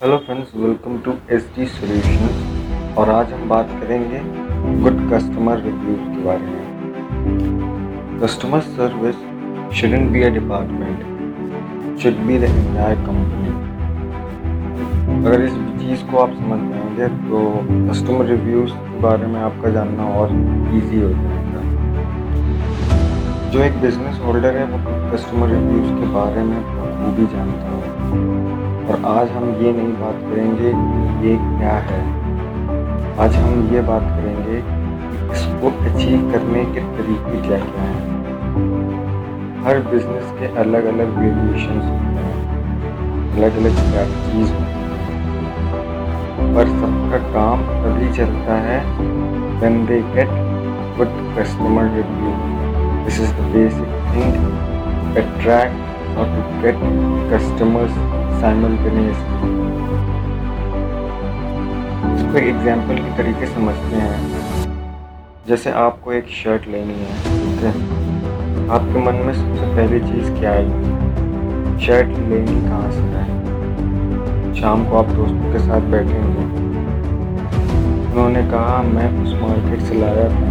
Hello friends welcome to S D solution और आज हम बात करेंगे गुड कस्टमर रिव्यूज़ के बारे में। Customer service shouldn't be a department should be the entire company अगर इस चीज़ को आप समझ जाएँगे तो कस्टमर रिव्यूज़ के बारे में आपका जानना और इजी हो जाएगा। जो एक बिज़नेस होल्डर है, वो कस्टमर रिव्यूज़ के बारे में भी जानता है। और आज हम ये नहीं बात करेंगे कि ये क्या है। आज हम ये बात करेंगे इसको अचीव करने के तरीके क्या क्या हैं। हर बिज़नेस के अलग अलग वेरिएशन होते हैं। अलग अलग स्ट्रैटीज होती हैं। पर सबका काम तभी चलता है when they get good customer review this is the basic thing to simultaneously इसको एग्ज़ाम्पल के तरीके समझते हैं। जैसे आपको एक शर्ट लेनी है, ठीक है? आपके मन में सबसे पहली चीज़ क्या आएगी शर्ट लेनी कहाँ से है। शाम को आप दोस्तों के साथ बैठे बैठेंगे। उन्होंने कहा, मैं उस मार्केट से लाया था।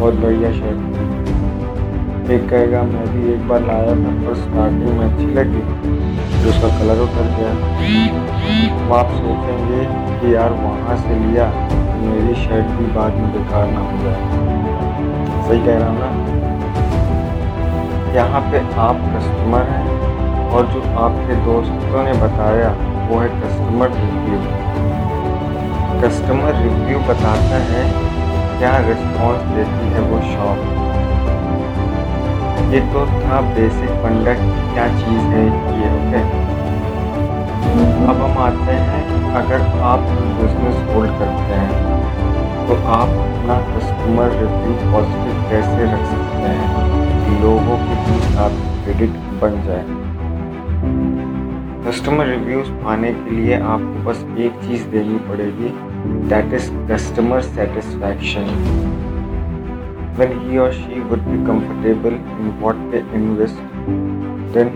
बहुत बढ़िया शर्ट एक कहेगा, मैं भी एक बार लाया था, पर स्टार्टिंग में अच्छी लगी। फिर उसका कलर उतर गया। आप सोचेंगे कि यार वहाँ से लिया, मेरी शर्ट भी बाद में बेकार ना हो जाए। सही कह रहा हूँ ना? यहाँ पे आप कस्टमर हैं और जो आपके दोस्तों ने बताया, वो है कस्टमर रिव्यू कस्टमर रिव्यू बताता है, क्या रिस्पॉन्स देती है वो शॉप ये तो था बेसिक फंडा क्या चीज़ है ये ओके अब हम आते हैं, अगर आप बिज़नेस होल्ड करते हैं तो आप अपना कस्टमर रिव्यू पॉजिटिव कैसे रख सकते हैं? लोगों के बीच आप क्रेडिट बन जाए। कस्टमर रिव्यूज़ पाने के लिए आपको बस एक चीज़ देनी पड़ेगी that is customer satisfaction when he or she would be comfortable in what they invest, then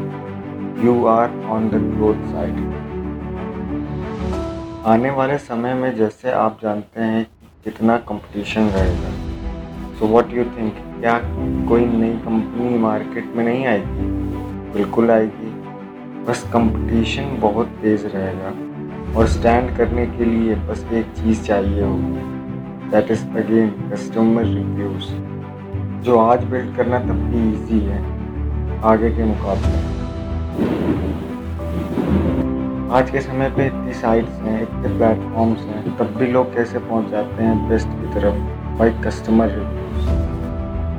you are on the growth side. आने वाले समय में जैसे आप जानते हैं कितना कंपटीशन रहेगा। सो व्हाट यू थिंक क्या कोई नई कंपनी मार्केट में नहीं आएगी? बिल्कुल आएगी। बस कंपटीशन बहुत तेज़ रहेगा। और स्टैंड करने के लिए बस एक चीज़ चाहिए होगी। That is again customer reviews जो आज बिल्ड करना तब भी ईजी है। आगे के मुकाबले। आज के समय पे इतनी साइट्स हैं, इतने प्लेटफॉर्म्स हैं, तब भी लोग कैसे पहुँच जाते हैं बेस्ट की तरफ़? बाई कस्टमर रिव्यूज़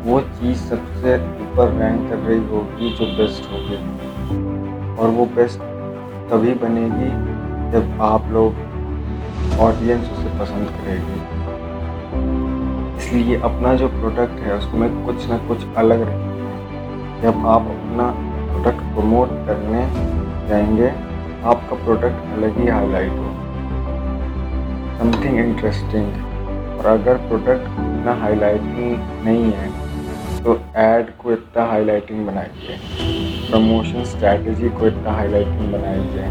वो चीज़ सबसे ऊपर रैंक कर रही होगी जो बेस्ट होगी। और वो बेस्ट तभी बनेगी जब आप लोग ऑडियंस उसे पसंद करेगी। इसलिए अपना जो प्रोडक्ट है उसमें कुछ ना कुछ अलग रखिए जब आप अपना प्रोडक्ट प्रमोट करने जाएँगे, आपका प्रोडक्ट अलग ही हाईलाइट हो समथिंग इंटरेस्टिंग और अगर प्रोडक्ट इतना हाईलाइटिंग नहीं है तो ऐड को इतना हाईलाइटिंग बनाइए। प्रमोशन स्ट्रैटेजी को इतना हाईलाइटिंग बनाइए।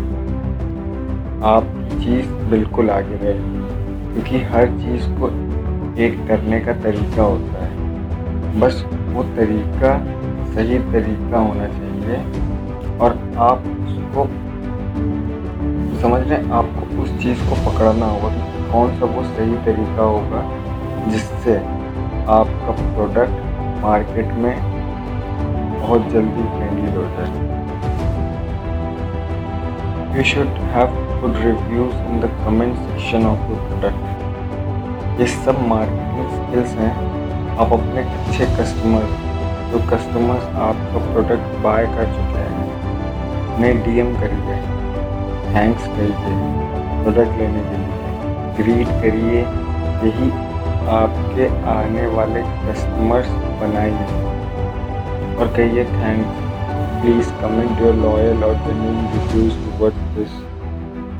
आप चीज़ बिल्कुल आगे रहेगी क्योंकि हर चीज़ को एक करने का तरीका होता है। बस वो तरीका, सही तरीका होना चाहिए और आप उसको, समझ लें, आपको उस चीज़ को पकड़ना होगा कि कौन सा वो सही तरीका होगा जिससे आपका प्रोडक्ट मार्केट में बहुत जल्दी फ्रेंडली हो जाए। You should have good reviews in the comment section of your product ये सब मार्केटिंग स्किल्स हैं। आप अपने अच्छे कस्टमर जो कस्टमर्स आपका प्रोडक्ट बाय कर चुके हैं, उन्हें डीएम करिए। थैंक्स करिए। प्रोडक्ट लेने के लिए। ग्रीट करिए। यही आपके आने वाले कस्टमर्स बनाइए। और कहिए thanks please comment your loyal और जेन्यून रिव्यूज़ टुवर्ड्स दिस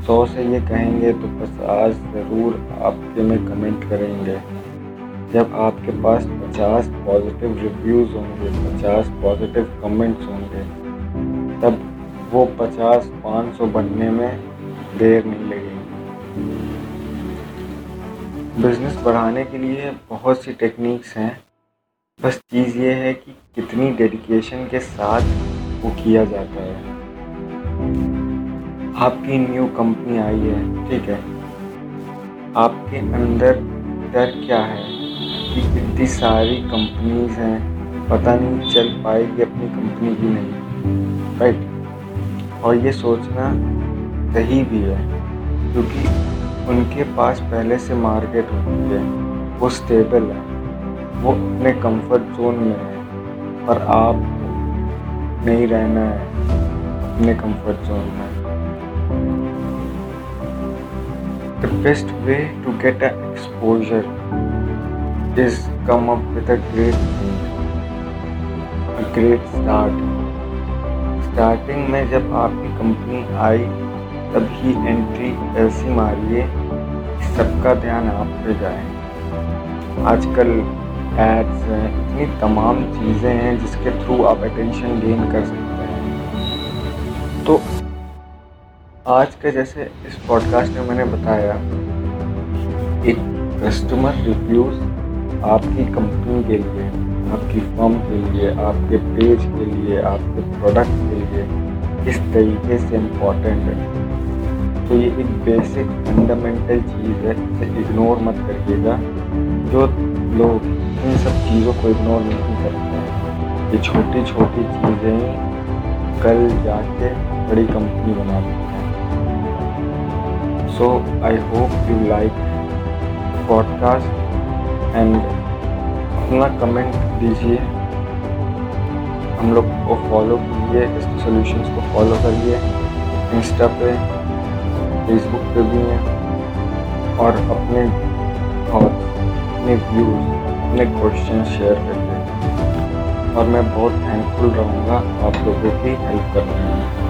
सौ से ये कहेंगे तो पचास ज़रूर आपके में कमेंट करेंगे। जब आपके पास पचास पॉजिटिव रिव्यूज़ होंगे, पचास पॉजिटिव कमेंट्स होंगे, तब वो पचास पाँच सौ बनने में देर नहीं लगेगी। बिज़नेस बढ़ाने के लिए बहुत सी टेक्निक्स हैं। बस चीज़ ये है कि कितनी डेडिकेशन के साथ वो किया जाता है। आपकी न्यू कंपनी आई है, ठीक है? आपके अंदर डर क्या है कि इतनी सारी कंपनीज़ हैं, पता नहीं चल पाएगी अपनी कंपनी की नहीं राइट और ये सोचना सही भी है, क्योंकि उनके पास पहले से मार्केट होती है, वो स्टेबल है, वो अपने कंफर्ट जोन में है, पर आप नहीं रहना है अपने कंफर्ट जोन में। The best way to get an exposure is come up with a great thing, a great start. Starting में जब आपकी कंपनी आई तभी एंट्री ऐसी मारिए कि सबका ध्यान आप पे जाए आजकल एड्स हैं इतनी तमाम चीज़ें हैं जिसके थ्रू आप अटेंशन गेन कर सकते हैं तो आज के जैसे इस पॉडकास्ट में मैंने बताया, एक कस्टमर रिव्यूज़ आपकी कंपनी के लिए, आपकी फर्म के लिए, आपके पेज के लिए, आपके प्रोडक्ट के लिए किस तरीके से इम्पोर्टेंट है। तो ये एक बेसिक फंडामेंटल चीज़ है, इसे इग्नोर मत करिएगा। जो लोग इन सब चीज़ों को इग्नोर नहीं करते ये छोटी छोटी चीज़ें कल जाके बड़ी कंपनी बनाती So, I hope you like podcast and अपना कमेंट दीजिए। हम लोग को फॉलो कीजिए इस सॉल्यूशंस को फॉलो करिए। इंस्टा पे फेसबुक पे भी हैं। और अपने थॉट्स अपने व्यूज़ अपने क्वेश्चन शेयर करिए और मैं बहुत थैंकफुल रहूँगा आप लोगों की हेल्प करने में।